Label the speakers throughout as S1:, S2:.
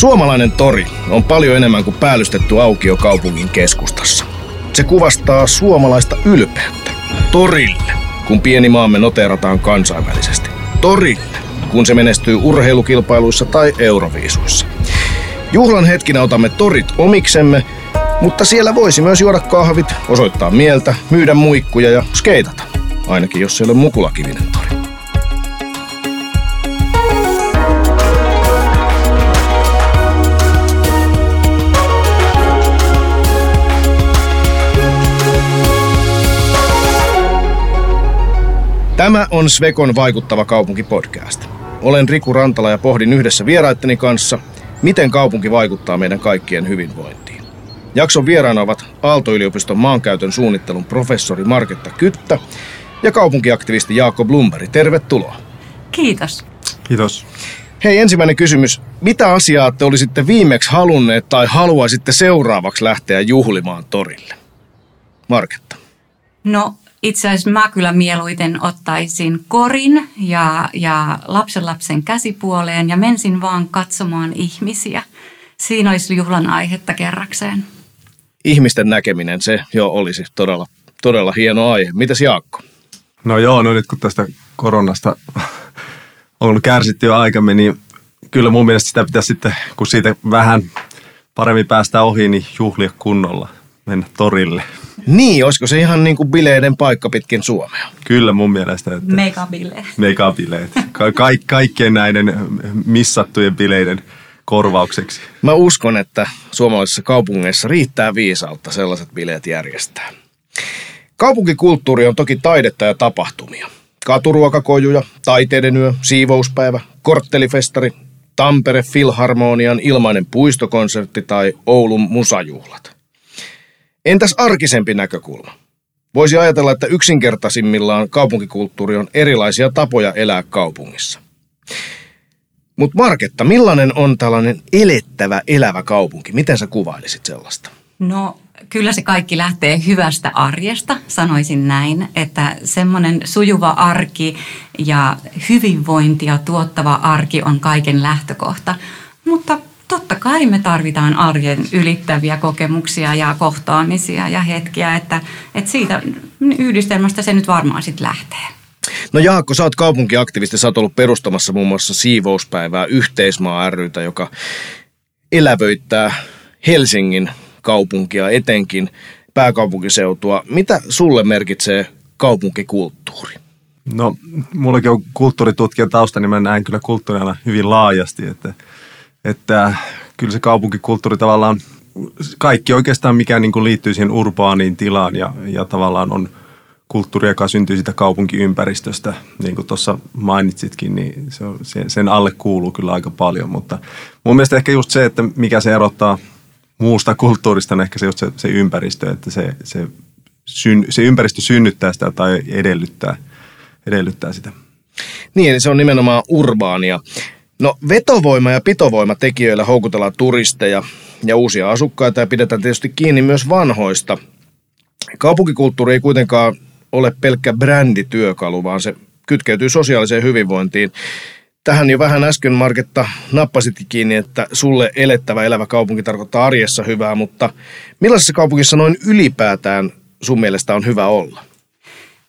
S1: Suomalainen tori on paljon enemmän kuin päällystetty aukio kaupungin keskustassa. Se kuvastaa suomalaista ylpeyttä. Torille, kun pieni maamme noteerataan kansainvälisesti. Torille, kun se menestyy urheilukilpailuissa tai euroviisuissa. Juhlan hetkinä otamme torit omiksemme, mutta siellä voisi myös juoda kahvit, osoittaa mieltä, myydä muikkuja ja skeitata. Ainakin jos ei ole Mukulakivinen tori. Tämä on Svekon vaikuttava kaupunki podcast. Olen Riku Rantala ja pohdin yhdessä vieraitteni kanssa, miten kaupunki vaikuttaa meidän kaikkien hyvinvointiin. Jakson vieraana ovat Aalto-yliopiston maankäytön suunnittelun professori Marketta Kyttä ja kaupunkiaktivisti Jaakko Blumberg. Tervetuloa.
S2: Kiitos.
S3: Kiitos.
S1: Hei, ensimmäinen kysymys. Mitä asiaa te olisitte viimeksi halunneet tai haluaisitte seuraavaksi lähteä juhlimaan torille? Marketta.
S2: No itse asiassa mä kyllä mieluiten ottaisin korin ja, ja lapsen käsipuoleen ja mensin vaan katsomaan ihmisiä. Siinä olisi juhlan aihetta kerrakseen.
S1: Ihmisten näkeminen, se jo olisi todella, todella hieno aihe. Mitäs Jaakko?
S3: No joo, no nyt kun tästä koronasta on kärsitty jo aikamme, niin kyllä mun mielestä sitä pitäisi sitten, kun siitä vähän paremmin päästä ohi, niin juhlia kunnolla, mennä torille.
S1: Niin, olisiko se ihan niin kuin bileiden paikka pitkin Suomea?
S3: Kyllä mun mielestä. Että
S2: Megabileet.
S3: Megabileet. Ka- ka- kaikkien näiden missattujen bileiden korvaukseksi.
S1: Mä uskon, että suomalaisissa kaupungeissa riittää viisautta sellaiset bileet järjestää. Kaupunkikulttuuri on toki taidetta ja tapahtumia. Katuruokakojuja, taiteiden yö, siivouspäivä, korttelifestari, Tampere Filharmonian ilmainen puistokonsertti tai Oulun musajuhlat. Entäs arkisempi näkökulma? Voisi ajatella, että yksinkertaisimmillaan kaupunkikulttuuri on erilaisia tapoja elää kaupungissa. Mutta Marketta, millainen on tällainen elettävä, elävä kaupunki? Miten sä kuvailisit sellaista?
S2: No kyllä se kaikki lähtee hyvästä arjesta, sanoisin näin, että semmoinen sujuva arki ja hyvinvointia tuottava arki on kaiken lähtökohta. Mutta totta kai me tarvitaan arjen ylittäviä kokemuksia ja kohtaamisia ja hetkiä, että, että siitä yhdistelmästä se nyt varmaan sitten lähtee.
S1: No Jaakko, sä oot kaupunkiaktivisti, sä oot ollut perustamassa muun muassa siivouspäivää Yhteismaa rytä, joka elävöittää Helsingin kaupunkia, etenkin pääkaupunkiseutua. Mitä sulle merkitsee kaupunkikulttuuri?
S3: No, mullakin on kulttuuritutkijan tausta, niin mä näen kyllä kulttuurina hyvin laajasti, että, että kyllä se kaupunkikulttuuri tavallaan, kaikki oikeastaan mikä niin kuin liittyy siihen urbaaniin tilaan ja, ja tavallaan on kulttuuri, joka syntyy sitä kaupunkiympäristöstä, niin kuin tuossa mainitsitkin, niin se on, sen alle kuuluu kyllä aika paljon, mutta mun mielestä ehkä just se, että mikä se erottaa – muusta kulttuurista on ehkä se, se, se ympäristö, että se, se, syn, se ympäristö synnyttää sitä tai edellyttää, edellyttää sitä.
S1: Niin, eli se on nimenomaan urbaania. No vetovoima ja pitovoima tekijöillä houkutellaan turisteja ja uusia asukkaita ja pidetään tietysti kiinni myös vanhoista. Kaupunkikulttuuri ei kuitenkaan ole pelkkä brändityökalu, vaan se kytkeytyy sosiaaliseen hyvinvointiin tähän jo vähän äsken Marketta nappasitkin kiinni, että sulle elettävä elävä kaupunki tarkoittaa arjessa hyvää, mutta millaisessa kaupungissa noin ylipäätään sun mielestä on hyvä olla?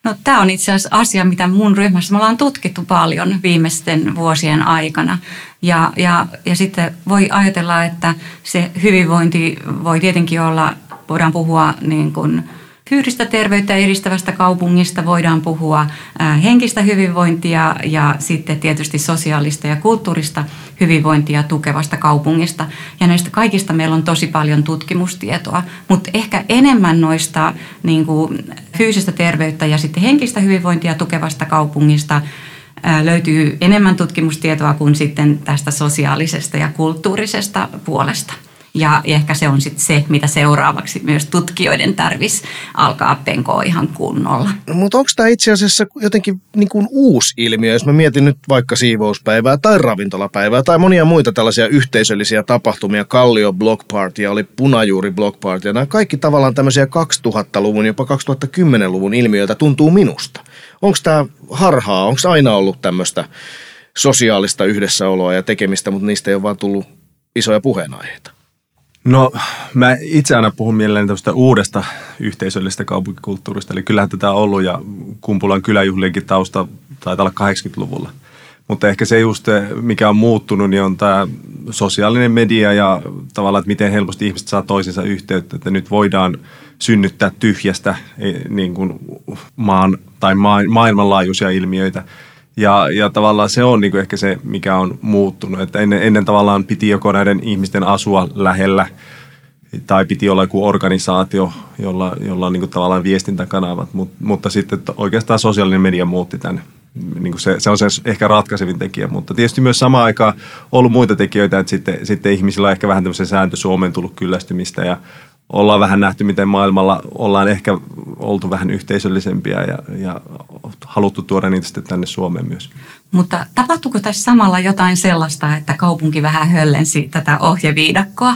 S2: No tämä on itse asiassa asia, mitä mun ryhmässä me ollaan tutkittu paljon viimeisten vuosien aikana. Ja, ja, ja sitten voi ajatella, että se hyvinvointi voi tietenkin olla, voidaan puhua niin kuin – fyysistä terveyttä edistävästä kaupungista, voidaan puhua henkistä hyvinvointia ja sitten tietysti sosiaalista ja kulttuurista hyvinvointia tukevasta kaupungista. Ja näistä kaikista meillä on tosi paljon tutkimustietoa, mutta ehkä enemmän noista niin kuin, fyysistä terveyttä ja sitten henkistä hyvinvointia tukevasta kaupungista löytyy enemmän tutkimustietoa kuin sitten tästä sosiaalisesta ja kulttuurisesta puolesta. Ja ehkä se on sitten se, mitä seuraavaksi myös tutkijoiden tarvisi alkaa penkoa ihan kunnolla.
S1: No, mutta onko tämä itse asiassa jotenkin niin kuin uusi ilmiö, jos mä mietin nyt vaikka siivouspäivää tai ravintolapäivää tai monia muita tällaisia yhteisöllisiä tapahtumia, Kallio Block Party oli Punajuuri Block Party nämä kaikki tavallaan tämmöisiä 2000-luvun, jopa 2010-luvun ilmiöitä tuntuu minusta. Onko tämä harhaa, onko aina ollut tämmöistä sosiaalista yhdessäoloa ja tekemistä, mutta niistä ei ole vaan tullut isoja puheenaiheita?
S3: No mä itse aina puhun mielelläni tämmöistä uudesta yhteisöllisestä kaupunkikulttuurista. Eli kyllähän tätä on ollut ja Kumpulan kyläjuhlienkin tausta taitaa olla 80-luvulla. Mutta ehkä se just, mikä on muuttunut, niin on tämä sosiaalinen media ja tavallaan, että miten helposti ihmiset saa toisensa yhteyttä. Että nyt voidaan synnyttää tyhjästä e, niin kuin maan tai maailmanlaajuisia ilmiöitä. Ja, ja tavallaan se on niin kuin ehkä se, mikä on muuttunut. Että ennen, ennen tavallaan piti joko näiden ihmisten asua lähellä tai piti olla joku organisaatio, jolla, jolla on niin kuin tavallaan viestintäkanavat. Mut, mutta sitten oikeastaan sosiaalinen media muutti tämän. Niin kuin se, se on se ehkä ratkaisevin tekijä, mutta tietysti myös samaan aikaan ollut muita tekijöitä, että sitten, sitten ihmisillä on ehkä vähän tämmöisen sääntö Suomeen tullut kyllästymistä ja ollaan vähän nähty, miten maailmalla ollaan ehkä oltu vähän yhteisöllisempiä ja, ja haluttu tuoda niitä sitten tänne Suomeen myös.
S2: Mutta tapahtuuko tässä samalla jotain sellaista, että kaupunki vähän höllensi tätä ohjeviidakkoa?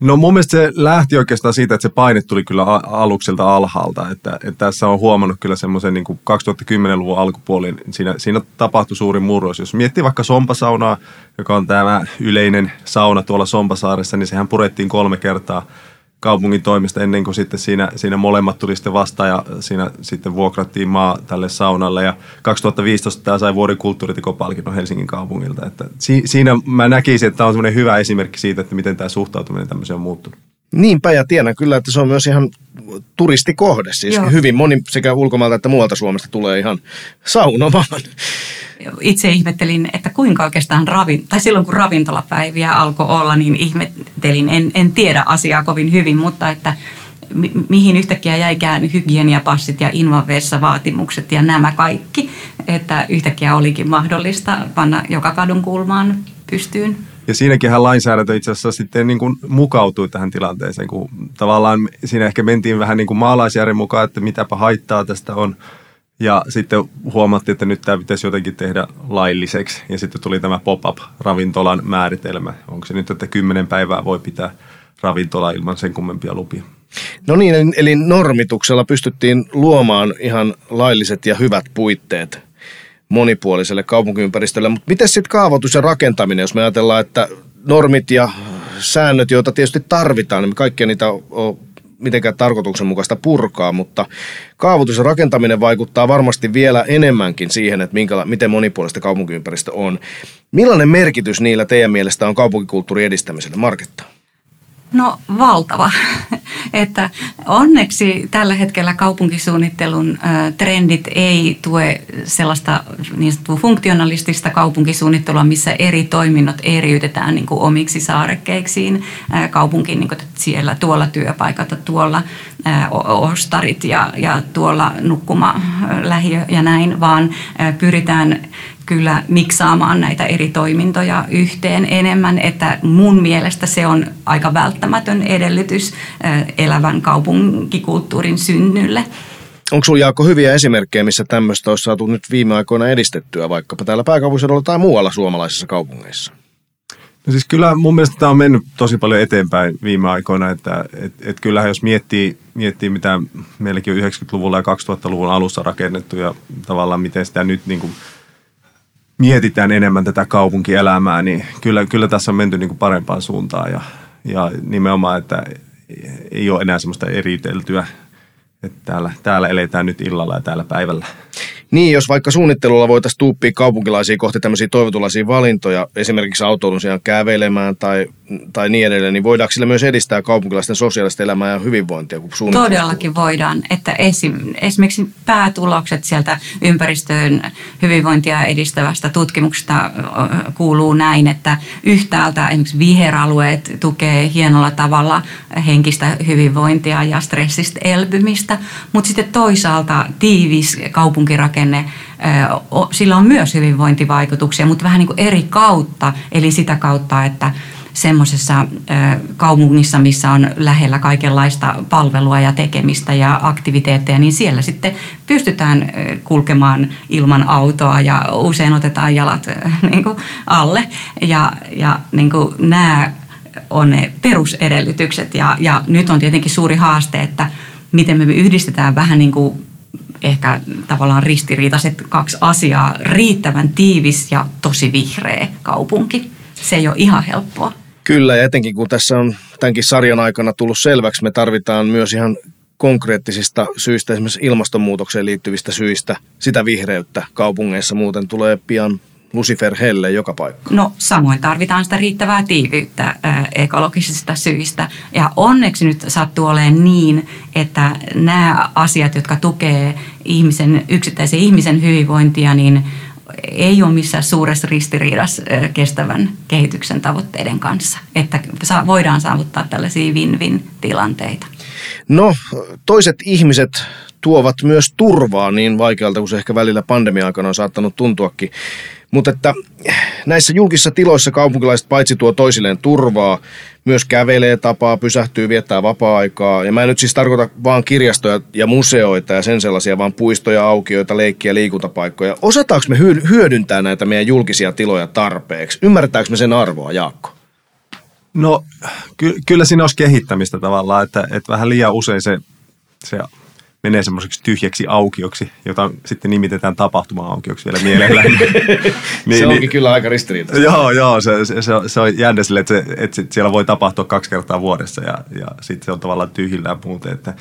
S3: No mun mielestä se lähti oikeastaan siitä, että se paine tuli kyllä alukselta alhaalta. Että, että tässä on huomannut kyllä semmoisen niin 2010-luvun alkupuolin, siinä, siinä tapahtui suuri murros. Jos miettii vaikka Sompasaunaa, joka on tämä yleinen sauna tuolla Sompasaaressa, niin sehän purettiin kolme kertaa – kaupungin toimesta ennen kuin sitten siinä, siinä molemmat tuli sitten vastaan ja siinä sitten vuokrattiin maa tälle saunalle ja 2015 tämä sai vuoden kulttuuritekopalkinnon Helsingin kaupungilta. Että si, siinä mä näkisin, että tämä on semmoinen hyvä esimerkki siitä, että miten tämä suhtautuminen tämmöiseen on muuttunut.
S1: Niinpä ja tiedän kyllä, että se on myös ihan turistikohde. Siis Joo. hyvin moni sekä ulkomailta että muualta Suomesta tulee ihan saunomaan
S2: itse ihmettelin, että kuinka oikeastaan ravin, tai silloin kun ravintolapäiviä alkoi olla, niin ihmettelin, en, en tiedä asiaa kovin hyvin, mutta että mi- mihin yhtäkkiä jäikään hygieniapassit ja vaatimukset ja nämä kaikki, että yhtäkkiä olikin mahdollista panna joka kadun kulmaan pystyyn.
S3: Ja siinäkinhän lainsäädäntö itse asiassa sitten niin kuin mukautui tähän tilanteeseen, kun tavallaan siinä ehkä mentiin vähän niin kuin maalaisjärjen mukaan, että mitäpä haittaa tästä on – ja sitten huomattiin, että nyt tämä pitäisi jotenkin tehdä lailliseksi. Ja sitten tuli tämä pop-up-ravintolan määritelmä. Onko se nyt, että kymmenen päivää voi pitää ravintola ilman sen kummempia lupia?
S1: No niin, eli normituksella pystyttiin luomaan ihan lailliset ja hyvät puitteet monipuoliselle kaupunkiympäristölle. Mutta miten sitten kaavoitus ja rakentaminen, jos me ajatellaan, että normit ja säännöt, joita tietysti tarvitaan, niin kaikkia niitä on mitenkään tarkoituksenmukaista purkaa, mutta kaavoitus ja rakentaminen vaikuttaa varmasti vielä enemmänkin siihen, että minkäla- miten monipuolista kaupunkiympäristö on. Millainen merkitys niillä teidän mielestä on kaupunkikulttuurin edistämiselle, Marketta?
S2: No valtava. että onneksi tällä hetkellä kaupunkisuunnittelun trendit ei tue sellaista niin sanottua funktionalistista kaupunkisuunnittelua, missä eri toiminnot eriytetään niin kuin omiksi saarekkeiksiin. Kaupunkin niin kuin siellä tuolla työpaikat, tuolla ostarit ja, ja tuolla nukkuma lähiö ja näin, vaan pyritään kyllä miksaamaan näitä eri toimintoja yhteen enemmän, että mun mielestä se on aika välttämätön edellytys elävän kaupunkikulttuurin synnylle.
S1: Onko sinulla Jaakko hyviä esimerkkejä, missä tämmöistä olisi saatu nyt viime aikoina edistettyä, vaikkapa täällä pääkaupunkiseudulla tai muualla suomalaisissa kaupungeissa?
S3: No siis kyllä mun mielestä tämä on mennyt tosi paljon eteenpäin viime aikoina, että et, et kyllähän jos miettii, miettii mitä meilläkin on 90-luvulla ja 2000-luvun alussa rakennettu ja tavallaan miten sitä nyt niin kuin mietitään enemmän tätä kaupunkielämää, niin kyllä, kyllä tässä on menty niin kuin parempaan suuntaan ja, ja nimenomaan, että ei ole enää semmoista eriteltyä, että täällä, täällä eletään nyt illalla ja täällä päivällä.
S1: Niin, jos vaikka suunnittelulla voitaisiin tuuppia kaupunkilaisia kohti tämmöisiä toivotulaisia valintoja, esimerkiksi autoilun sijaan kävelemään tai, tai niin edelleen, niin voidaanko sillä myös edistää kaupunkilaisten sosiaalista elämää ja hyvinvointia?
S2: Kun Todellakin voidaan, että esim, esimerkiksi päätulokset sieltä ympäristöön hyvinvointia edistävästä tutkimuksesta kuuluu näin, että yhtäältä esimerkiksi viheralueet tukee hienolla tavalla henkistä hyvinvointia ja stressistä elpymistä, mutta sitten toisaalta tiivis kaupunkirakenne rakenne, sillä on myös hyvinvointivaikutuksia, mutta vähän niin kuin eri kautta, eli sitä kautta, että semmoisessa kaupungissa, missä on lähellä kaikenlaista palvelua ja tekemistä ja aktiviteetteja, niin siellä sitten pystytään kulkemaan ilman autoa ja usein otetaan jalat niin kuin alle. Ja, ja niin kuin nämä on ne perusedellytykset ja, ja nyt on tietenkin suuri haaste, että miten me yhdistetään vähän niin kuin ehkä tavallaan ristiriitaiset kaksi asiaa. Riittävän tiivis ja tosi vihreä kaupunki. Se ei ole ihan helppoa.
S1: Kyllä, ja etenkin kun tässä on tämänkin sarjan aikana tullut selväksi, me tarvitaan myös ihan konkreettisista syistä, esimerkiksi ilmastonmuutokseen liittyvistä syistä, sitä vihreyttä kaupungeissa muuten tulee pian Lucifer Helle joka paikka.
S2: No samoin tarvitaan sitä riittävää tiivyyttä ää, ekologisista syistä. Ja onneksi nyt sattuu olemaan niin, että nämä asiat, jotka tukee ihmisen, yksittäisen ihmisen hyvinvointia, niin ei ole missään suuressa ristiriidassa kestävän kehityksen tavoitteiden kanssa. Että voidaan saavuttaa tällaisia win-win-tilanteita.
S1: No, toiset ihmiset tuovat myös turvaa niin vaikealta kuin se ehkä välillä pandemia-aikana on saattanut tuntuakin. Mutta että näissä julkisissa tiloissa kaupunkilaiset paitsi tuo toisilleen turvaa, myös kävelee tapaa, pysähtyy, viettää vapaa-aikaa. Ja mä en nyt siis tarkoita vaan kirjastoja ja museoita ja sen sellaisia, vaan puistoja, aukioita, leikkiä, liikuntapaikkoja. Osataanko me hyödyntää näitä meidän julkisia tiloja tarpeeksi? Ymmärretäänkö me sen arvoa, Jaakko?
S3: No ky- kyllä siinä olisi kehittämistä tavallaan, että, että vähän liian usein se, se menee semmoiseksi tyhjäksi aukioksi, jota sitten nimitetään tapahtuma-aukioksi vielä mielellään.
S1: niin, se onkin niin, kyllä aika ristiriitaista.
S3: Joo, joo se, se, se, se on jännä sille, että, se, että siellä voi tapahtua kaksi kertaa vuodessa ja, ja sitten se on tavallaan tyhjillään muuten. Että,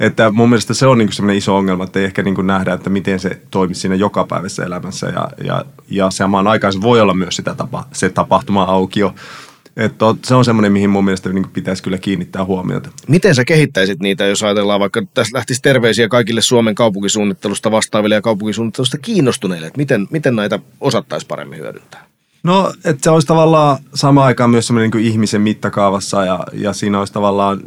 S3: että mun mielestä se on niin semmoinen iso ongelma, että ei ehkä niin nähdä, että miten se toimii siinä jokapäiväisessä elämässä. Ja, ja, ja samaan aikaan se voi olla myös sitä tapa, se tapahtuma-aukio, että se on semmoinen, mihin mun mielestä niin pitäisi kyllä kiinnittää huomiota.
S1: Miten sä kehittäisit niitä, jos ajatellaan vaikka, tässä lähtisi terveisiä kaikille Suomen kaupunkisuunnittelusta vastaaville ja kaupunkisuunnittelusta kiinnostuneille, että miten, miten näitä osattaisi paremmin hyödyntää?
S3: No, että se olisi tavallaan samaan aikaan myös semmoinen niin ihmisen mittakaavassa ja, ja siinä olisi tavallaan,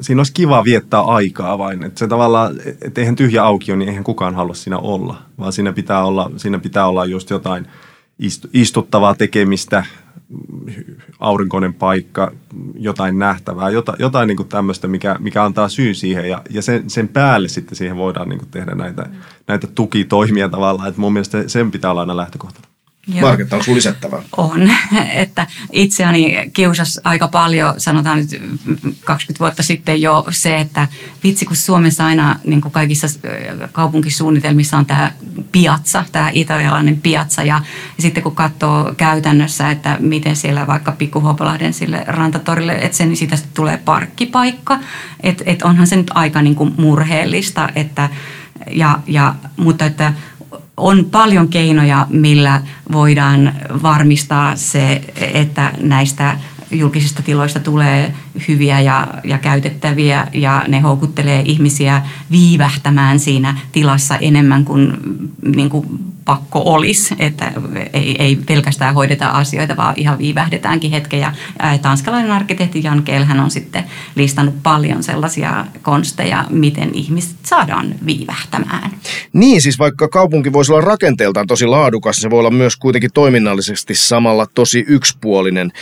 S3: siinä olisi kiva viettää aikaa vain. Että se tavallaan, että eihän tyhjä aukio, niin eihän kukaan halua siinä olla, vaan siinä pitää olla, siinä pitää olla just jotain istuttavaa tekemistä, aurinkoinen paikka, jotain nähtävää, jotain, jotain niin tämmöistä, mikä, mikä antaa syyn siihen ja, ja sen, sen päälle sitten siihen voidaan niin tehdä näitä, näitä tukitoimia tavallaan, että mun mielestä sen pitää olla aina lähtökohtana.
S1: Marketta, onko lisättävää?
S2: On, että itseäni kiusas aika paljon, sanotaan nyt 20 vuotta sitten jo se, että vitsi kun Suomessa aina niin kuin kaikissa kaupunkisuunnitelmissa on tämä piazza, tämä italialainen piazza ja, ja sitten kun katsoo käytännössä, että miten siellä vaikka Pikkuhuopalahden sille rantatorille, että sen, niin siitä tulee parkkipaikka, että et onhan se nyt aika niin kuin murheellista, että ja, ja, mutta että on paljon keinoja, millä voidaan varmistaa se, että näistä julkisista tiloista tulee hyviä ja, ja käytettäviä ja ne houkuttelee ihmisiä viivähtämään siinä tilassa enemmän kuin, niin kuin pakko olisi, että ei, ei pelkästään hoideta asioita, vaan ihan viivähdetäänkin hetken. Ja tanskalainen arkkitehti Jan Kelhän on sitten listannut paljon sellaisia konsteja, miten ihmiset saadaan viivähtämään.
S1: Niin, siis vaikka kaupunki voisi olla rakenteeltaan tosi laadukas, se voi olla myös kuitenkin toiminnallisesti samalla tosi yksipuolinen.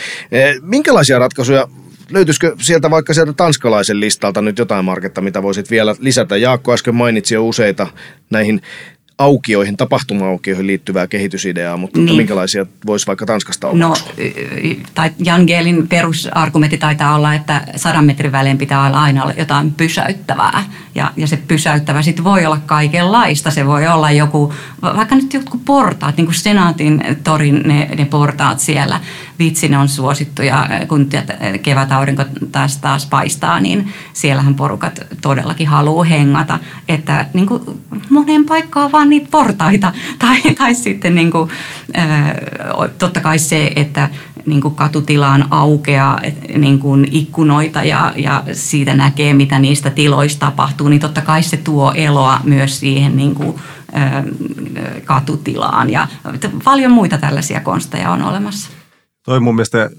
S1: Minkälaisia ratkaisuja löytyisikö sieltä vaikka sieltä tanskalaisen listalta nyt jotain marketta, mitä voisit vielä lisätä? Jaakko äsken mainitsi jo useita näihin aukioihin, tapahtuma-aukioihin liittyvää kehitysideaa, mutta niin. minkälaisia voisi vaikka Tanskasta olla?
S2: No, tai Jan Geelin perusargumentti taitaa olla, että sadan metrin välein pitää olla aina jotain pysäyttävää. Ja, ja se pysäyttävä sitten voi olla kaikenlaista. Se voi olla joku, vaikka nyt jotkut portaat, niin kuin Senaatin torin ne, ne portaat siellä. Vitsi, ne on suosittu ja kun kevät aurinko taas, taas paistaa, niin siellähän porukat todellakin haluaa hengata. Että niin kuin monen paikkaan vaan niitä portaita. Tai, tai sitten niin kuin, totta kai se, että niin kuin katutilaan aukeaa niin kuin ikkunoita ja, ja siitä näkee, mitä niistä tiloista tapahtuu, niin totta kai se tuo eloa myös siihen niin kuin, katutilaan. Ja paljon muita tällaisia konsteja on olemassa.
S3: Toi mun mielestä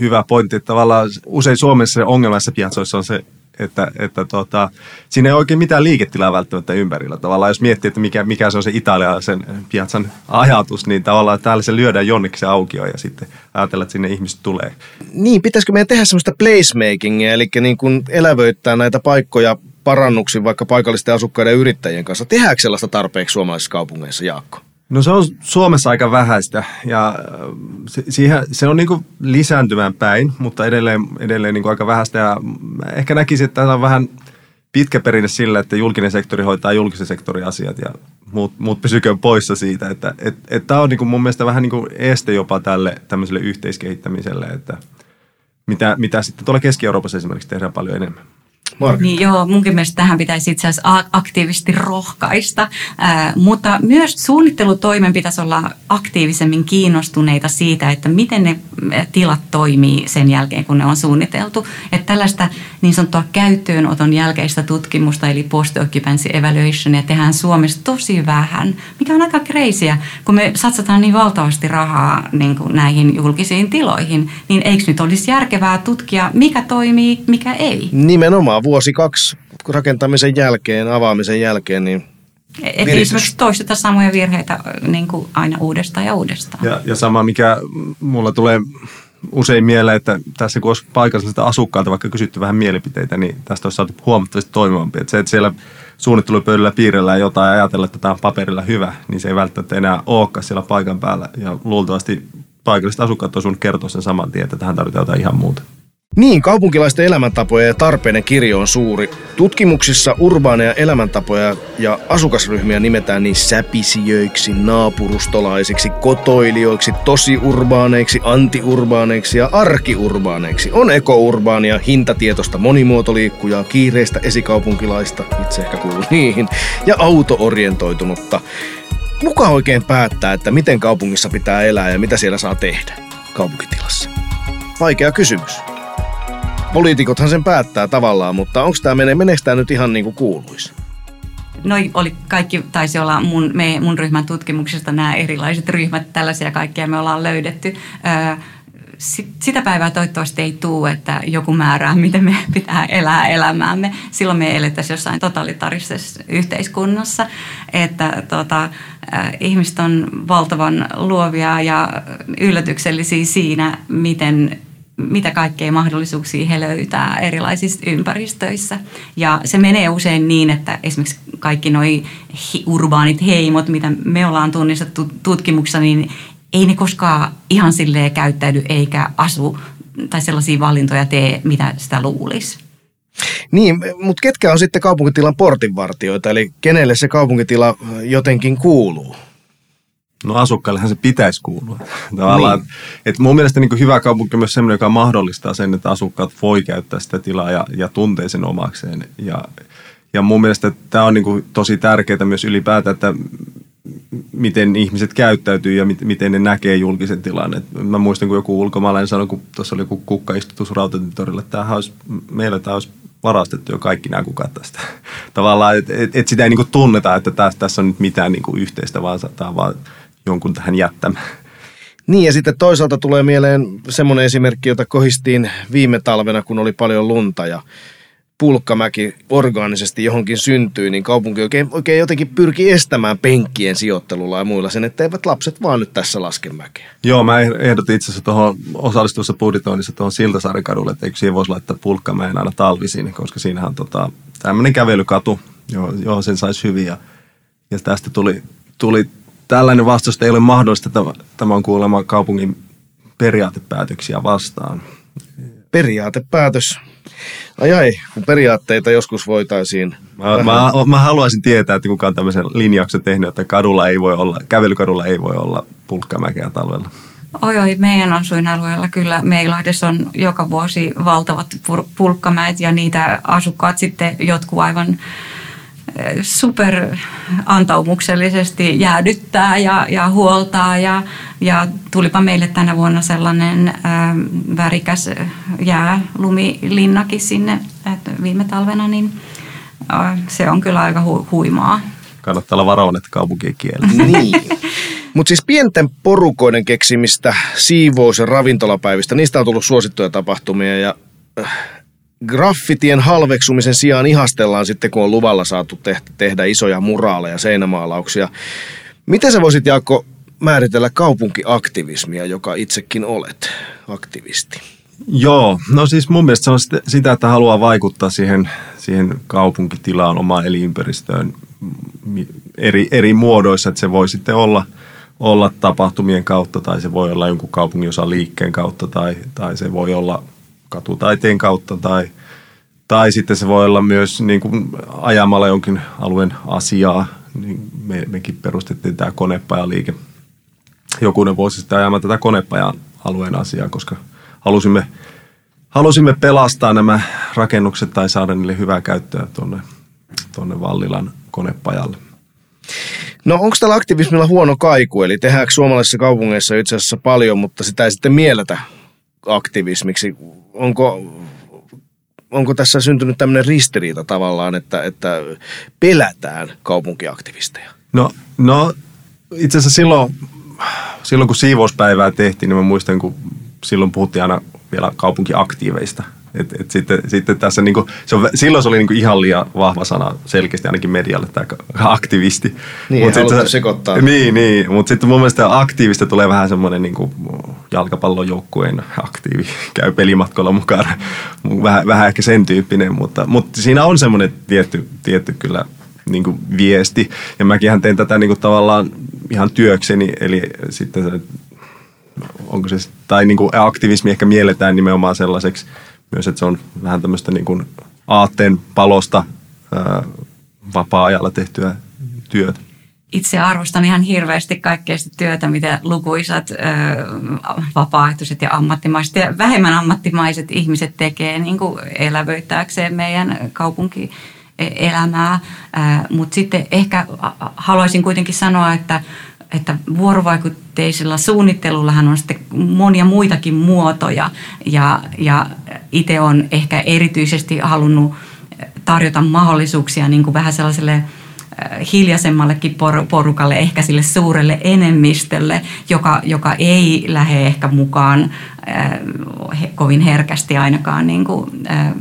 S3: hyvä pointti, että tavallaan usein Suomessa ongelmassa piazzoissa on se että, että tota, siinä ei oikein mitään liiketilaa välttämättä ympärillä. Tavallaan jos miettii, että mikä, mikä se on se italialaisen piazzan ajatus, niin tavallaan täällä se lyödään jonnekin se aukio ja sitten ajatellaan, että sinne ihmiset tulee.
S1: Niin, pitäisikö meidän tehdä semmoista placemakingia, eli niin kuin elävöittää näitä paikkoja parannuksiin vaikka paikallisten asukkaiden ja yrittäjien kanssa. Tehdäänkö sellaista tarpeeksi suomalaisissa kaupungeissa, Jaakko?
S3: No se on Suomessa aika vähäistä ja äh, se, siihen, se on niin lisääntymään päin, mutta edelleen, edelleen niin aika vähäistä ja ehkä näkisin, että tämä on vähän pitkä perinne sillä, että julkinen sektori hoitaa julkisen sektorin asiat ja muut, muut pysyköön poissa siitä. Että et, et tämä on niin mun mielestä vähän niin este jopa tälle tämmöiselle yhteiskehittämiselle, että mitä, mitä sitten tuolla Keski-Euroopassa esimerkiksi tehdään paljon enemmän.
S2: Mark. Niin joo, munkin mielestä tähän pitäisi itse asiassa aktiivisesti rohkaista, äh, mutta myös suunnittelutoimen pitäisi olla aktiivisemmin kiinnostuneita siitä, että miten ne tilat toimii sen jälkeen, kun ne on suunniteltu. Että tällaista niin sanottua käyttöönoton jälkeistä tutkimusta, eli post-occupancy evaluationia tehdään Suomessa tosi vähän, mikä on aika kreisiä, kun me satsataan niin valtavasti rahaa niin kuin näihin julkisiin tiloihin, niin eikö nyt olisi järkevää tutkia, mikä toimii, mikä ei?
S1: Nimenomaan vuosi kaksi rakentamisen jälkeen, avaamisen jälkeen, niin
S2: että esimerkiksi toisteta samoja virheitä niin kuin aina uudestaan ja uudestaan.
S3: Ja, ja sama, mikä mulla tulee usein mieleen, että tässä kun olisi paikallisilta asukkailta vaikka kysytty vähän mielipiteitä, niin tästä olisi saatu huomattavasti toimivampi. Että se, että siellä suunnittelupöydällä piirrellään jotain ja ajatella, että tämä on paperilla hyvä, niin se ei välttämättä enää olekaan siellä paikan päällä. Ja luultavasti paikalliset asukkaat on kertoa sen saman tien, että tähän tarvitaan jotain ihan muuta.
S1: Niin, kaupunkilaisten elämäntapoja ja tarpeiden kirjo on suuri. Tutkimuksissa urbaaneja elämäntapoja ja asukasryhmiä nimetään niin säpisijöiksi, naapurustolaisiksi, kotoilijoiksi, tosiurbaaneiksi, antiurbaaneiksi ja arkiurbaaneiksi. On ekourbaania, hintatietosta monimuotoliikkujaa, kiireistä esikaupunkilaista, itse ehkä kuuluu niihin, ja autoorientoitunutta. Kuka oikein päättää, että miten kaupungissa pitää elää ja mitä siellä saa tehdä kaupunkitilassa? Vaikea kysymys poliitikothan sen päättää tavallaan, mutta onko tämä menee, meneekö tämä nyt ihan niin kuin kuuluisi?
S2: Noi oli kaikki, taisi olla mun, me, mun ryhmän tutkimuksesta nämä erilaiset ryhmät, tällaisia kaikkia me ollaan löydetty. Öö, sitä päivää toivottavasti ei tule, että joku määrää, miten me pitää elää elämäämme. Silloin me elettäisiin jossain totalitarisessa yhteiskunnassa, että tota, ihmiset on valtavan luovia ja yllätyksellisiä siinä, miten mitä kaikkea mahdollisuuksia he löytää erilaisissa ympäristöissä. Ja se menee usein niin, että esimerkiksi kaikki nuo urbaanit heimot, mitä me ollaan tunnistettu tutkimuksessa, niin ei ne koskaan ihan silleen käyttäydy eikä asu tai sellaisia valintoja tee, mitä sitä luulisi.
S1: Niin, mutta ketkä on sitten kaupunkitilan portinvartioita, eli kenelle se kaupunkitila jotenkin kuuluu?
S3: No asukkaillehan se pitäisi kuulua. Tavallaan, niin. että mun mielestä niin hyvä kaupunki on myös sellainen, joka mahdollistaa sen, että asukkaat voi käyttää sitä tilaa ja, ja tuntee sen omakseen. Ja, ja mun mielestä tämä on niin tosi tärkeää myös ylipäätään, että miten ihmiset käyttäytyy ja miten ne näkee julkisen tilan. Et mä muistan, kun joku ulkomaalainen sanoi, kun tuossa oli joku kukkaistutus rautatietorilla, että tämähän olisi, meillä tämä olisi varastettu jo kaikki nämä kukat tästä. Tavallaan, että et, et sitä ei niinku tunneta, että tässä, tässä on nyt mitään niinku yhteistä, vaan tämä vaan jonkun tähän jättämään.
S1: Niin ja sitten toisaalta tulee mieleen semmoinen esimerkki, jota kohistiin viime talvena, kun oli paljon lunta ja pulkkamäki orgaanisesti johonkin syntyi, niin kaupunki oikein, oikein jotenkin pyrki estämään penkkien sijoittelulla ja muilla sen, että eivät lapset vaan nyt tässä laske mäkeä.
S3: Joo, mä ehdotin itse asiassa tuohon osallistuvassa budjetoinnissa tuohon Siltasaarikadulle, että eikö siihen voisi laittaa pulkkamäen aina talvisin, koska siinähän on tota, tämmöinen kävelykatu, johon, johon sen saisi hyvin ja, ja tästä tuli, tuli tällainen vastaus ei ole mahdollista. Tämä on kuulemma kaupungin periaatepäätöksiä vastaan.
S1: Periaatepäätös. Ai ai, kun periaatteita joskus voitaisiin...
S3: Mä, mä, mä haluaisin tietää, että kuka on tämmöisen linjauksen tehnyt, että kadulla ei voi olla, kävelykadulla ei voi olla pulkkamäkeä talvella.
S2: Oi, oi, meidän asuinalueella kyllä Meilahdessa on joka vuosi valtavat pulkkamäet ja niitä asukkaat sitten jotkut aivan super antaumuksellisesti jäädyttää ja, ja huoltaa ja, ja tulipa meille tänä vuonna sellainen ä, värikäs jäälumilinnakin sinne että viime talvena, niin ä, se on kyllä aika hu, huimaa.
S3: Kannattaa olla varoinen, että kaupunkien kieli.
S1: niin. Mutta siis pienten porukoiden keksimistä siivous- ja ravintolapäivistä, niistä on tullut suosittuja tapahtumia ja äh, graffitien halveksumisen sijaan ihastellaan sitten, kun on luvalla saatu tehdä isoja muraaleja, seinämaalauksia. Miten sä voisit, Jaakko, määritellä kaupunkiaktivismia, joka itsekin olet aktivisti?
S3: Joo, no siis mun mielestä se on sitä, että haluaa vaikuttaa siihen, siihen kaupunkitilaan, omaan elinympäristöön eri, eri muodoissa, että se voi sitten olla, olla tapahtumien kautta tai se voi olla jonkun kaupungin osan liikkeen kautta tai, tai se voi olla katutaiteen kautta tai, tai sitten se voi olla myös niin kuin ajamalla jonkin alueen asiaa. Niin me, mekin perustettiin tämä konepajaliike jokunen vuosi sitten ajamaan tätä konepajan alueen asiaa, koska halusimme halusimme pelastaa nämä rakennukset tai saada niille hyvää käyttöä tuonne, tuonne Vallilan konepajalle.
S1: No onko tällä aktivismilla huono kaiku? Eli tehdäänkö suomalaisissa kaupungeissa itse asiassa paljon, mutta sitä ei sitten mielletä aktivismiksi? Onko, onko tässä syntynyt tämmöinen ristiriita tavallaan, että, että pelätään kaupunkiaktivisteja?
S3: No, no itse asiassa silloin, silloin kun siivouspäivää tehtiin, niin mä muistan, kun silloin puhuttiin aina vielä kaupunkiaktiiveista – et, et sitten, sitten tässä niinku, se on, silloin se oli niinku ihan liian vahva sana selkeästi ainakin medialle tämä aktivisti.
S1: Niin, Mut sitten, sekoittaa.
S3: Niin, niin mutta sitten mun mielestä aktiivista tulee vähän semmoinen niinku jalkapallon joukkueen aktiivi, käy pelimatkolla mukaan. Vähän, vähän ehkä sen tyyppinen, mutta, mutta siinä on semmoinen tietty, tietty kyllä niin kuin viesti. Ja mäkin tein tätä niin kuin tavallaan ihan työkseni, eli sitten se, onko se, tai niin kuin aktivismi ehkä mielletään nimenomaan sellaiseksi myös, että se on vähän tämmöistä niin kuin aatteen palosta ää, vapaa-ajalla tehtyä työtä.
S2: Itse arvostan ihan hirveästi kaikkea sitä työtä, mitä lukuisat vapaaehtoiset ja ammattimaiset ja vähemmän ammattimaiset ihmiset tekee niin kuin elävöittääkseen meidän kaupunki elämää, mutta sitten ehkä haluaisin kuitenkin sanoa, että että vuorovaikutteisella suunnittelullahan on sitten monia muitakin muotoja. Ja, ja itse on ehkä erityisesti halunnut tarjota mahdollisuuksia niin kuin vähän sellaiselle äh, hiljaisemmallekin porukalle, ehkä sille suurelle enemmistölle, joka, joka ei lähde ehkä mukaan äh, kovin herkästi ainakaan niin kuin, äh,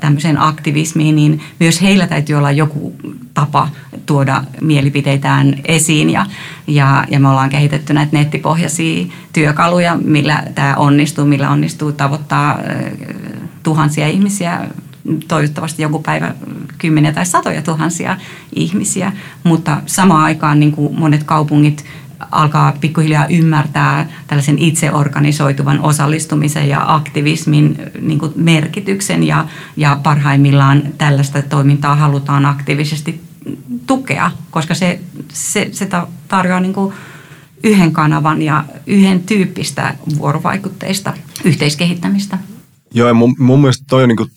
S2: tämmöiseen aktivismiin, niin myös heillä täytyy olla joku tapa tuoda mielipiteitään esiin. Ja, ja, ja me ollaan kehitetty näitä nettipohjaisia työkaluja, millä tämä onnistuu, millä onnistuu tavoittaa tuhansia ihmisiä toivottavasti joku päivä kymmeniä tai satoja tuhansia ihmisiä, mutta samaan aikaan niin kuin monet kaupungit alkaa pikkuhiljaa ymmärtää tällaisen itseorganisoituvan osallistumisen ja aktivismin niin kuin merkityksen ja, ja parhaimmillaan tällaista toimintaa halutaan aktiivisesti tukea, koska se, se, se tarjoaa niin kuin yhden kanavan ja yhden tyyppistä vuorovaikutteista yhteiskehittämistä.
S3: Joo, ja mun, mun mielestä toi on niin kuin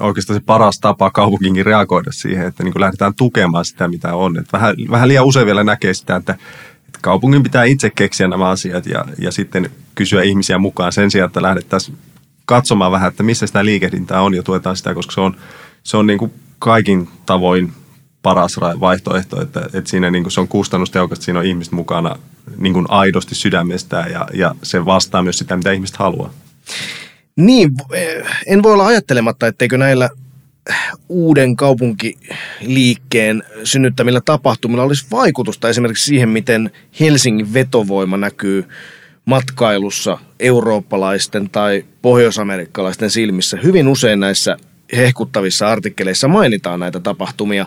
S3: oikeastaan se paras tapa kaupunkinkin reagoida siihen, että niin lähdetään tukemaan sitä, mitä on. Et vähän, vähän liian usein vielä näkee sitä, että kaupungin pitää itse keksiä nämä asiat ja, ja sitten kysyä ihmisiä mukaan sen sijaan, että lähdettäisiin katsomaan vähän, että missä sitä liikehdintää on ja tuetaan sitä, koska se on, se on niin kuin kaikin tavoin paras vaihtoehto, että, että siinä niin kuin se on kustannustehokasta, siinä on ihmiset mukana niin kuin aidosti sydämestään ja, ja se vastaa myös sitä, mitä ihmiset haluaa.
S1: Niin, en voi olla ajattelematta, etteikö näillä uuden kaupunkiliikkeen synnyttämillä tapahtumilla olisi vaikutusta esimerkiksi siihen, miten Helsingin vetovoima näkyy matkailussa eurooppalaisten tai pohjoisamerikkalaisten silmissä. Hyvin usein näissä hehkuttavissa artikkeleissa mainitaan näitä tapahtumia.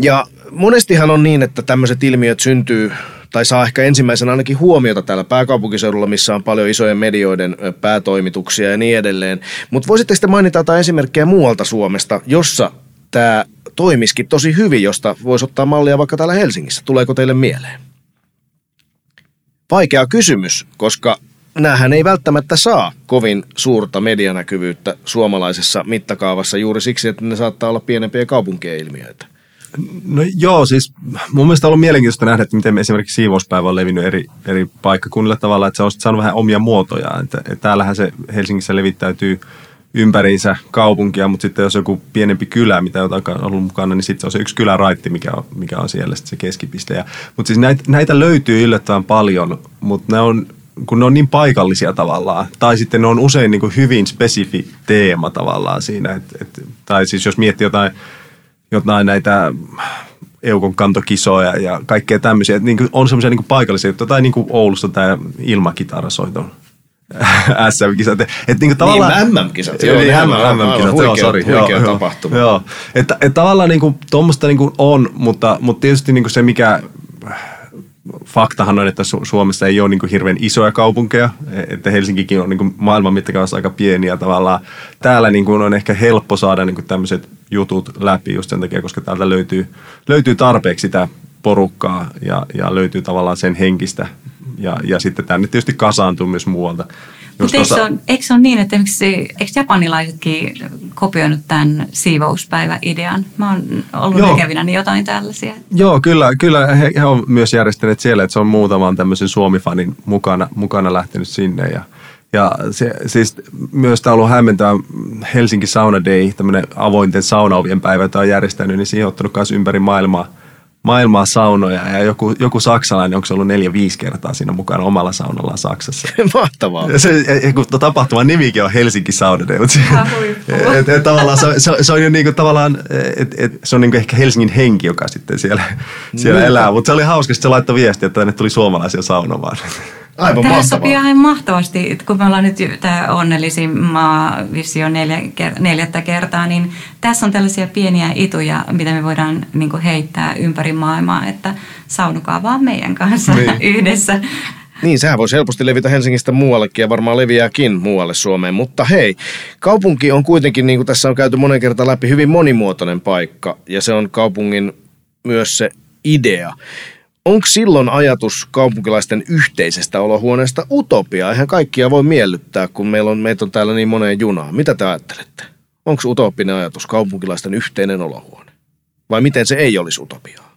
S1: Ja monestihan on niin, että tämmöiset ilmiöt syntyy tai saa ehkä ensimmäisenä ainakin huomiota täällä pääkaupunkiseudulla, missä on paljon isojen medioiden päätoimituksia ja niin edelleen. Mutta voisitte sitten mainita jotain esimerkkejä muualta Suomesta, jossa tämä toimiskin tosi hyvin, josta voisi ottaa mallia vaikka täällä Helsingissä. Tuleeko teille mieleen? Vaikea kysymys, koska näähän ei välttämättä saa kovin suurta medianäkyvyyttä suomalaisessa mittakaavassa juuri siksi, että ne saattaa olla pienempiä kaupunkien ilmiöitä.
S3: No joo, siis mun mielestä on ollut mielenkiintoista nähdä, että miten esimerkiksi siivouspäivä on levinnyt eri, eri paikkakunnilla tavalla, että se on saanut vähän omia muotoja. Että, että täällähän se Helsingissä levittäytyy ympäriinsä kaupunkia, mutta sitten jos joku pienempi kylä, mitä on ollut mukana, niin sitten se on se yksi kyläraitti, mikä on, mikä on siellä se keskipiste. Ja, mutta siis näitä, näitä löytyy yllättävän paljon, mutta ne on, kun ne on niin paikallisia tavallaan, tai sitten ne on usein niin kuin hyvin spesifi teema tavallaan siinä, et, et, tai siis jos miettii jotain jotain näitä eukon kantokisoja ja kaikkea tämmöisiä. Että niin on semmoisia niin paikallisia juttuja, tai niin kuin Oulussa tämä ilmakitarasoito SM-kisat.
S1: Et niin tavallaan, niin, MM-kisat.
S3: Joo, niin, MM-kisat, huikea, joo, sorry.
S1: Huikea joo, tapahtuma.
S3: Joo, että et tavallaan niin kuin, tuommoista niin kuin on, mutta, mutta tietysti niin kuin se, mikä faktahan on, että Su- Suomessa ei ole niin kuin hirveän isoja kaupunkeja, että Helsinkikin on niin kuin maailman mittakaavassa aika pieniä tavallaan. Täällä niin kuin on ehkä helppo saada niin kuin tämmöiset jutut läpi just sen takia, koska täältä löytyy, löytyy tarpeeksi sitä porukkaa ja, ja löytyy tavallaan sen henkistä ja, ja sitten tänne tietysti kasaantuu myös muualta.
S2: Mutta eikö, se on, eikö se ole niin, että eikö japanilaisetkin kopioinut tämän siivouspäivä-idean? Mä oon ollut Joo. näkevinä jotain tällaisia.
S3: Joo, kyllä, kyllä he, he on myös järjestäneet siellä, että se on muutaman tämmöisen Suomi-fanin mukana, mukana lähtenyt sinne ja ja se, siis myös tämä on ollut hämmentävä Helsinki Sauna Day, tämmöinen avointen saunaovien päivä, jota on järjestänyt, niin siihen on ottanut myös ympäri maailmaa maailmaa saunoja ja joku, joku saksalainen, onko se ollut neljä-viisi kertaa siinä mukana omalla saunallaan Saksassa.
S1: Mahtavaa.
S3: Se, kun tapahtuman nimikin on Helsinki Sauna Day, mutta et, et, tavallaan se, se, se, on jo niinku tavallaan, et, et, se on niinku ehkä Helsingin henki, joka sitten siellä, siellä elää, mutta se oli hauska, että se laittoi viestiä, että tänne tuli suomalaisia saunomaan.
S1: Aivan
S2: Tämä
S1: mahtavaa.
S2: sopii ihan mahtavasti, kun me ollaan nyt tämä onnellisin maa visio neljä, neljättä kertaa, niin tässä on tällaisia pieniä ituja, mitä me voidaan niin heittää ympäri maailmaa, että saunukaa vaan meidän kanssa niin. yhdessä.
S1: Niin, sehän voisi helposti levitä Helsingistä muuallekin ja varmaan leviääkin muualle Suomeen. Mutta hei, kaupunki on kuitenkin, niin kuin tässä on käyty monen kertaan läpi, hyvin monimuotoinen paikka. Ja se on kaupungin myös se idea. Onko silloin ajatus kaupunkilaisten yhteisestä olohuoneesta utopia? Eihän kaikkia voi miellyttää, kun meillä on, meitä on täällä niin moneen junaan. Mitä te ajattelette? Onko utopinen ajatus kaupunkilaisten yhteinen olohuone? Vai miten se ei olisi utopiaa?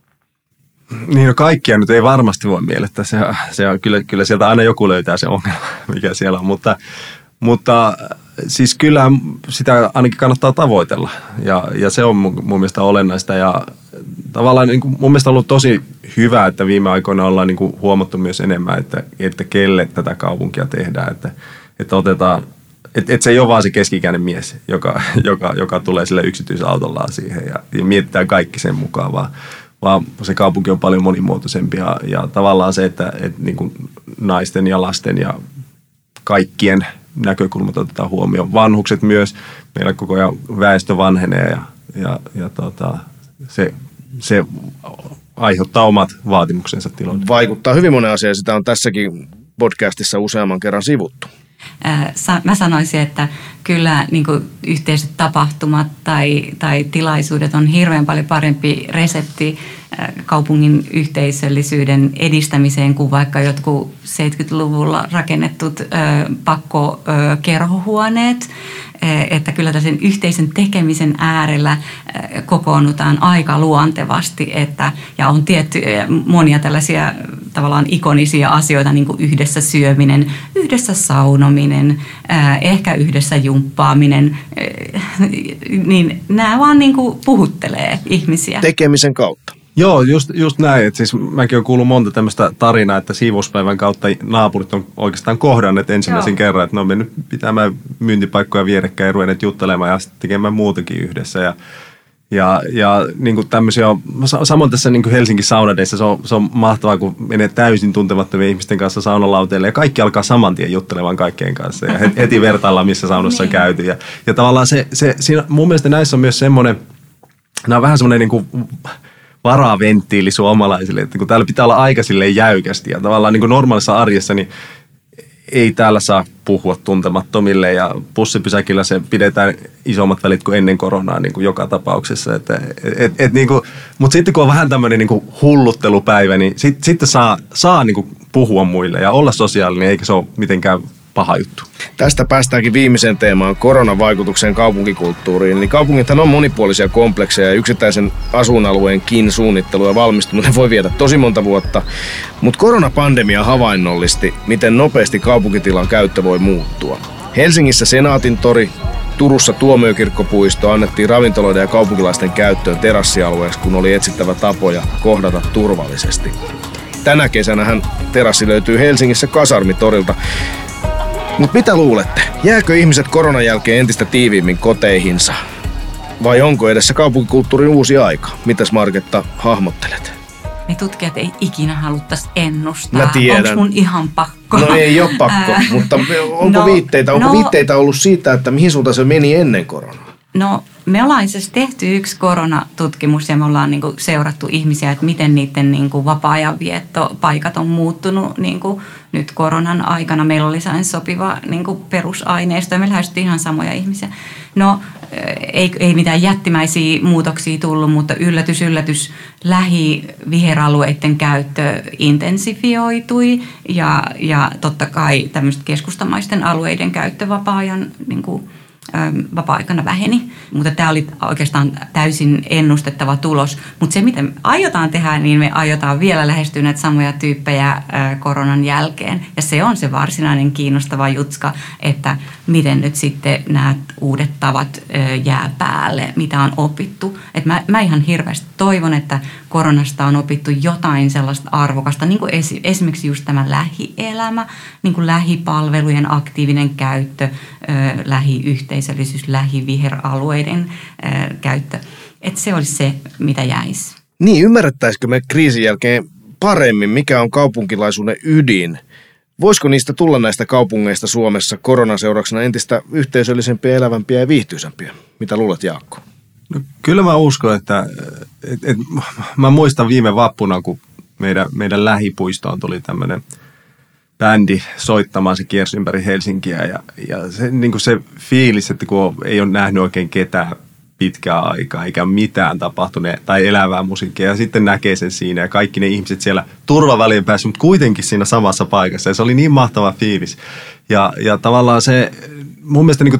S3: Niin no kaikkia nyt ei varmasti voi miellyttää. Se, se on, kyllä, kyllä sieltä aina joku löytää se ongelma, mikä siellä on. Mutta, mutta siis kyllä sitä ainakin kannattaa tavoitella ja, ja se on mun, mun mielestä olennaista ja tavallaan niin mun mielestä on ollut tosi hyvä, että viime aikoina ollaan niin kuin huomattu myös enemmän, että, että kelle tätä kaupunkia tehdään, että, että otetaan että et se ei ole vaan se keskikäinen mies, joka, joka, joka tulee sille yksityisautolla siihen ja, ja mietitään kaikki sen mukaan, vaan, vaan se kaupunki on paljon monimuotoisempi ja, ja tavallaan se, että et niin kuin naisten ja lasten ja kaikkien näkökulmat otetaan huomioon. Vanhukset myös, meillä koko ajan väestö vanhenee ja, ja, ja tota, se, se aiheuttaa omat vaatimuksensa tiloille.
S1: Vaikuttaa hyvin monen asiaan, sitä on tässäkin podcastissa useamman kerran sivuttu.
S2: Mä sanoisin, että kyllä niin kuin yhteiset tapahtumat tai, tai tilaisuudet on hirveän paljon parempi resepti kaupungin yhteisöllisyyden edistämiseen kuin vaikka jotkut 70-luvulla rakennetut pakkokerhohuoneet. Että kyllä sen yhteisen tekemisen äärellä kokoonnutaan aika luontevasti että, ja on tietty monia tällaisia tavallaan ikonisia asioita, niin kuin yhdessä syöminen, yhdessä saunominen, ehkä yhdessä jumppaaminen, niin nämä vaan niin kuin puhuttelee ihmisiä.
S1: Tekemisen kautta.
S3: Joo, just, just näin. Et siis mäkin olen kuullut monta tämmöistä tarinaa, että siivouspäivän kautta naapurit on oikeastaan kohdanneet ensimmäisen Joo. kerran, että ne on mennyt pitämään myyntipaikkoja vierekkäin ja ruvenneet juttelemaan ja sitten tekemään muutakin yhdessä. Ja, ja, ja niin kuin tämmöisiä on, samoin tässä niin kuin Helsinki saunadeissa se on, se on mahtavaa, kun menee täysin tuntemattomien ihmisten kanssa saunalauteille ja kaikki alkaa saman tien juttelemaan kaikkien kanssa ja heti vertaillaan, missä saunassa on niin. käyty. Ja, ja tavallaan se, se siinä, mun mielestä näissä on myös semmoinen, nämä on vähän semmoinen niin kuin, varaventtiili suomalaisille, että kun täällä pitää olla aika silleen jäykästi ja tavallaan niin kuin normaalissa arjessa, niin ei täällä saa puhua tuntemattomille ja bussipysäkillä se pidetään isommat välit kuin ennen koronaa niin kuin joka tapauksessa. Että, et, et, niin kuin, mutta sitten kun on vähän tämmöinen niin kuin hulluttelupäivä, niin sitten sit saa, saa niin kuin puhua muille ja olla sosiaalinen, eikä se ole mitenkään paha juttu.
S1: Tästä päästäänkin viimeiseen teemaan, koronavaikutukseen kaupunkikulttuuriin. Niin kaupungithan on monipuolisia komplekseja ja yksittäisen asuinalueenkin suunnittelu ja valmistuminen voi viedä tosi monta vuotta. Mutta koronapandemia havainnollisti, miten nopeasti kaupunkitilan käyttö voi muuttua. Helsingissä Senaatin tori, Turussa tuomiokirkkopuisto annettiin ravintoloiden ja kaupunkilaisten käyttöön terassialueeksi, kun oli etsittävä tapoja kohdata turvallisesti. Tänä kesänä terassi löytyy Helsingissä Kasarmitorilta. Mutta mitä luulette? Jääkö ihmiset koronan jälkeen entistä tiiviimmin koteihinsa? Vai onko edessä kaupunkikulttuurin uusi aika? Mitäs Marketta hahmottelet?
S2: Me tutkijat ei ikinä haluttaisi ennustaa.
S1: Mä tiedän.
S2: Onko mun ihan pakko?
S1: No ei ole pakko, mutta onko, no, viitteitä, onko no, viitteitä ollut siitä, että mihin suuntaan se meni ennen koronaa?
S2: No me ollaan itse asiassa tehty yksi koronatutkimus ja me ollaan niin kuin seurattu ihmisiä, että miten niiden niin kuin vapaa-ajan paikat on muuttunut niin kuin nyt koronan aikana. Meillä oli sellainen sopiva niin kuin perusaineisto ja me lähestyttiin ihan samoja ihmisiä. No ei, ei mitään jättimäisiä muutoksia tullut, mutta yllätys, yllätys, lähiviheralueiden käyttö intensifioitui ja, ja totta kai tämmöisten keskustamaisten alueiden käyttö vapaa-ajan niin kuin, vapaa-aikana väheni, mutta tämä oli oikeastaan täysin ennustettava tulos. Mutta se, miten aiotaan tehdä, niin me aiotaan vielä lähestyä näitä samoja tyyppejä koronan jälkeen. Ja se on se varsinainen kiinnostava jutska, että miten nyt sitten nämä uudet tavat jää päälle, mitä on opittu. Et mä, mä ihan hirveästi toivon, että koronasta on opittu jotain sellaista arvokasta, niin kuin esimerkiksi just tämä lähielämä, niin kuin lähipalvelujen aktiivinen käyttö, lähiyhteisöllisyys, lähiviheralueiden käyttö. Että se olisi se, mitä jäisi.
S1: Niin, ymmärrettäisikö me kriisin jälkeen paremmin, mikä on kaupunkilaisuuden ydin? Voisiko niistä tulla näistä kaupungeista Suomessa koronan seurauksena entistä yhteisöllisempiä, elävämpiä ja viihtyisämpiä? Mitä luulet, Jaakko?
S3: No, kyllä mä uskon, että et, et, mä muistan viime vappuna, kun meidän, meidän lähipuistoon tuli tämmöinen bändi soittamaan, se kiersi ympäri Helsinkiä ja, ja se, niin kuin se fiilis, että kun ei ole nähnyt oikein ketään pitkää aikaa, eikä mitään tapahtunut tai elävää musiikkia. Ja sitten näkee sen siinä ja kaikki ne ihmiset siellä turvavälien päässä, mutta kuitenkin siinä samassa paikassa. Ja se oli niin mahtava fiilis. Ja, ja tavallaan se, mun mielestä niin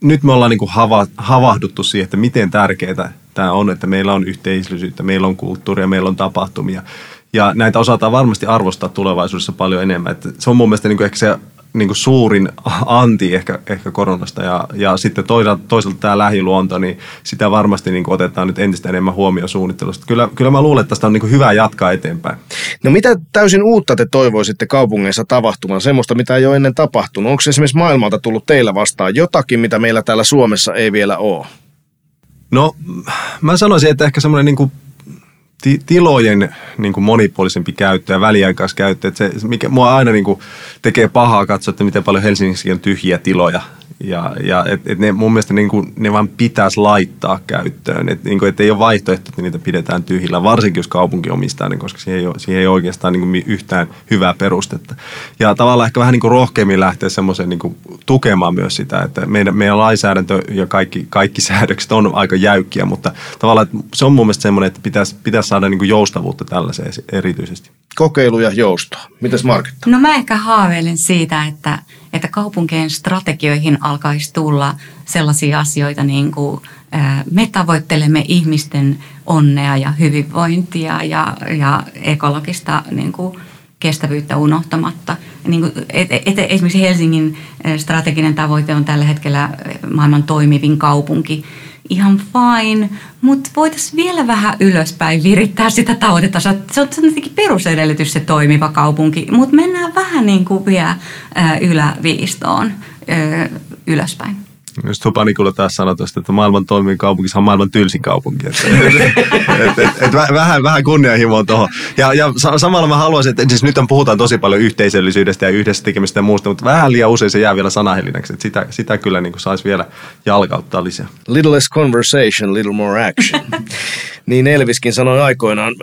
S3: nyt me ollaan niin kuin hava, havahduttu siihen, että miten tärkeää tämä on, että meillä on yhteisöllisyyttä, meillä on kulttuuria, meillä on tapahtumia. Ja näitä osataan varmasti arvostaa tulevaisuudessa paljon enemmän. Että se on mun mielestä niin kuin ehkä se niin kuin suurin anti ehkä, ehkä koronasta. Ja, ja sitten toisaalta, toisaalta tämä lähiluonto, niin sitä varmasti niin kuin otetaan nyt entistä enemmän huomioon suunnittelusta. Kyllä, kyllä mä luulen, että tästä on niin kuin hyvä jatkaa eteenpäin.
S1: No mitä täysin uutta te toivoisitte kaupungeissa tapahtumaan, semmoista mitä ei ole ennen tapahtunut? Onko esimerkiksi maailmalta tullut teillä vastaan jotakin, mitä meillä täällä Suomessa ei vielä ole?
S3: No mä sanoisin, että ehkä semmoinen niin kuin ti- tilojen niin kuin monipuolisempi käyttö ja väliaikaiskäyttö. Että se, mikä mua aina niin kuin tekee pahaa katsoa, että miten paljon Helsingissä on tyhjiä tiloja ja, ja et, et ne, mun mielestä niin kuin, ne vaan pitäisi laittaa käyttöön. Että niin et ei ole vaihtoehto, että niitä pidetään tyhjillä, varsinkin jos kaupunki omistaa ne, koska siihen ei ole, siihen ei oikeastaan niin kuin yhtään hyvää perustetta. Ja tavallaan ehkä vähän niin kuin rohkeammin lähteä semmoisen niin kuin tukemaan myös sitä, että meidän, meidän lainsäädäntö ja kaikki, kaikki säädökset on aika jäykkiä, mutta tavallaan se on mun mielestä semmoinen, että pitäisi, pitäisi saada niin kuin joustavuutta tällaiseen erityisesti.
S1: Kokeilu ja joustoa. Mitäs Markitta?
S2: No mä ehkä haaveilen siitä, että että kaupunkien strategioihin alkaisi tulla sellaisia asioita niin kuin me tavoittelemme ihmisten onnea ja hyvinvointia ja, ja ekologista niin kuin kestävyyttä unohtamatta. Niin kuin, et, et, esimerkiksi Helsingin strateginen tavoite on tällä hetkellä maailman toimivin kaupunki – ihan fine, mutta voitaisiin vielä vähän ylöspäin virittää sitä on, se on tietenkin perusedellytys se toimiva kaupunki, mutta mennään vähän niin kuin vielä yläviistoon ylöspäin.
S3: Just Tupanikulla taas sanoi tuosta, että maailman toimivin kaupunki on maailman tylsin kaupunki. Että, et, et, et, vähän, vähän kunnianhimoa tuohon. Ja, ja samalla mä haluaisin, että siis nyt puhutaan tosi paljon yhteisöllisyydestä ja yhdessä tekemistä ja muusta, mutta vähän liian usein se jää vielä sanahelinäksi. Että sitä, sitä kyllä niin saisi vielä jalkauttaa lisää.
S1: Little less conversation, little more action. niin Elviskin sanoi aikoinaan.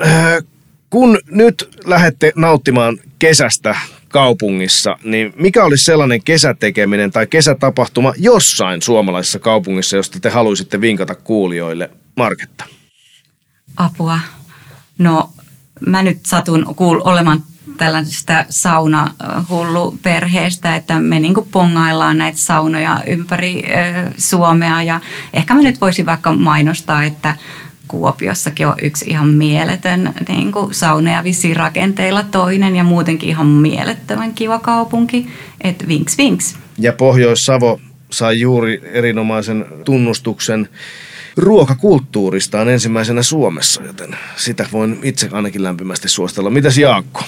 S1: Kun nyt lähdette nauttimaan kesästä kaupungissa, niin mikä olisi sellainen kesätekeminen tai kesätapahtuma jossain suomalaisessa kaupungissa, josta te haluaisitte vinkata kuulijoille Marketta?
S2: Apua. No mä nyt satun kuul- olemaan tällaisesta saunahullu perheestä, että me niin pongaillaan näitä saunoja ympäri Suomea ja ehkä mä nyt voisin vaikka mainostaa, että Kuopiossakin on yksi ihan mieletön niin kuin sauna ja rakenteilla toinen ja muutenkin ihan mielettömän kiva kaupunki. Että vinks vinks.
S1: Ja Pohjois-Savo sai juuri erinomaisen tunnustuksen ruokakulttuuristaan ensimmäisenä Suomessa, joten sitä voin itse ainakin lämpimästi suostella. Mitäs Jaakko?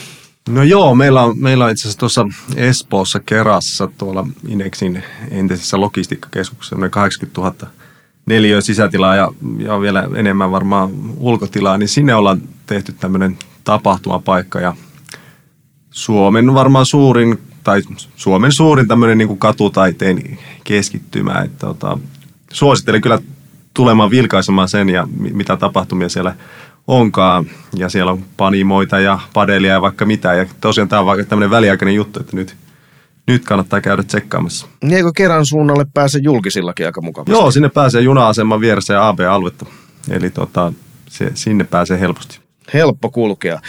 S3: No joo, meillä on, meillä on itse asiassa tuossa Espoossa Kerassa tuolla Inexin entisessä logistiikkakeskuksessa 80 000 neliö sisätilaa ja, ja vielä enemmän varmaan ulkotilaa, niin sinne ollaan tehty tämmöinen tapahtumapaikka ja Suomen varmaan suurin, tai Suomen suurin tämmöinen niin kuin katutaiteen keskittymä, että tota, suosittelen kyllä tulemaan vilkaisemaan sen ja mitä tapahtumia siellä onkaan. Ja siellä on panimoita ja padelia ja vaikka mitä. Ja tosiaan tämä on vaikka tämmöinen väliaikainen juttu, että nyt, nyt kannattaa käydä tsekkaamassa.
S1: Niin eikö kerran suunnalle pääse julkisillakin aika mukavasti?
S3: Joo, sinne pääsee juna-aseman vieressä ja AB-aluetta. Eli tota, se, sinne pääsee helposti.
S1: Helppo kulkea.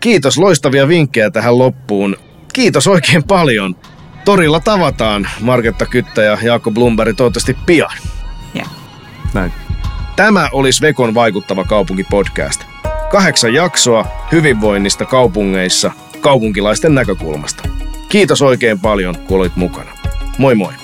S1: Kiitos loistavia vinkkejä tähän loppuun. Kiitos oikein paljon. Torilla tavataan Marketta Kyttä ja Jaakko Blumberg toivottavasti pian.
S2: Ja.
S3: Näin.
S1: Tämä olisi Vekon vaikuttava kaupunki podcast. Kahdeksan jaksoa hyvinvoinnista kaupungeissa kaupunkilaisten näkökulmasta. Kiitos oikein paljon, kun olit mukana. Moi moi!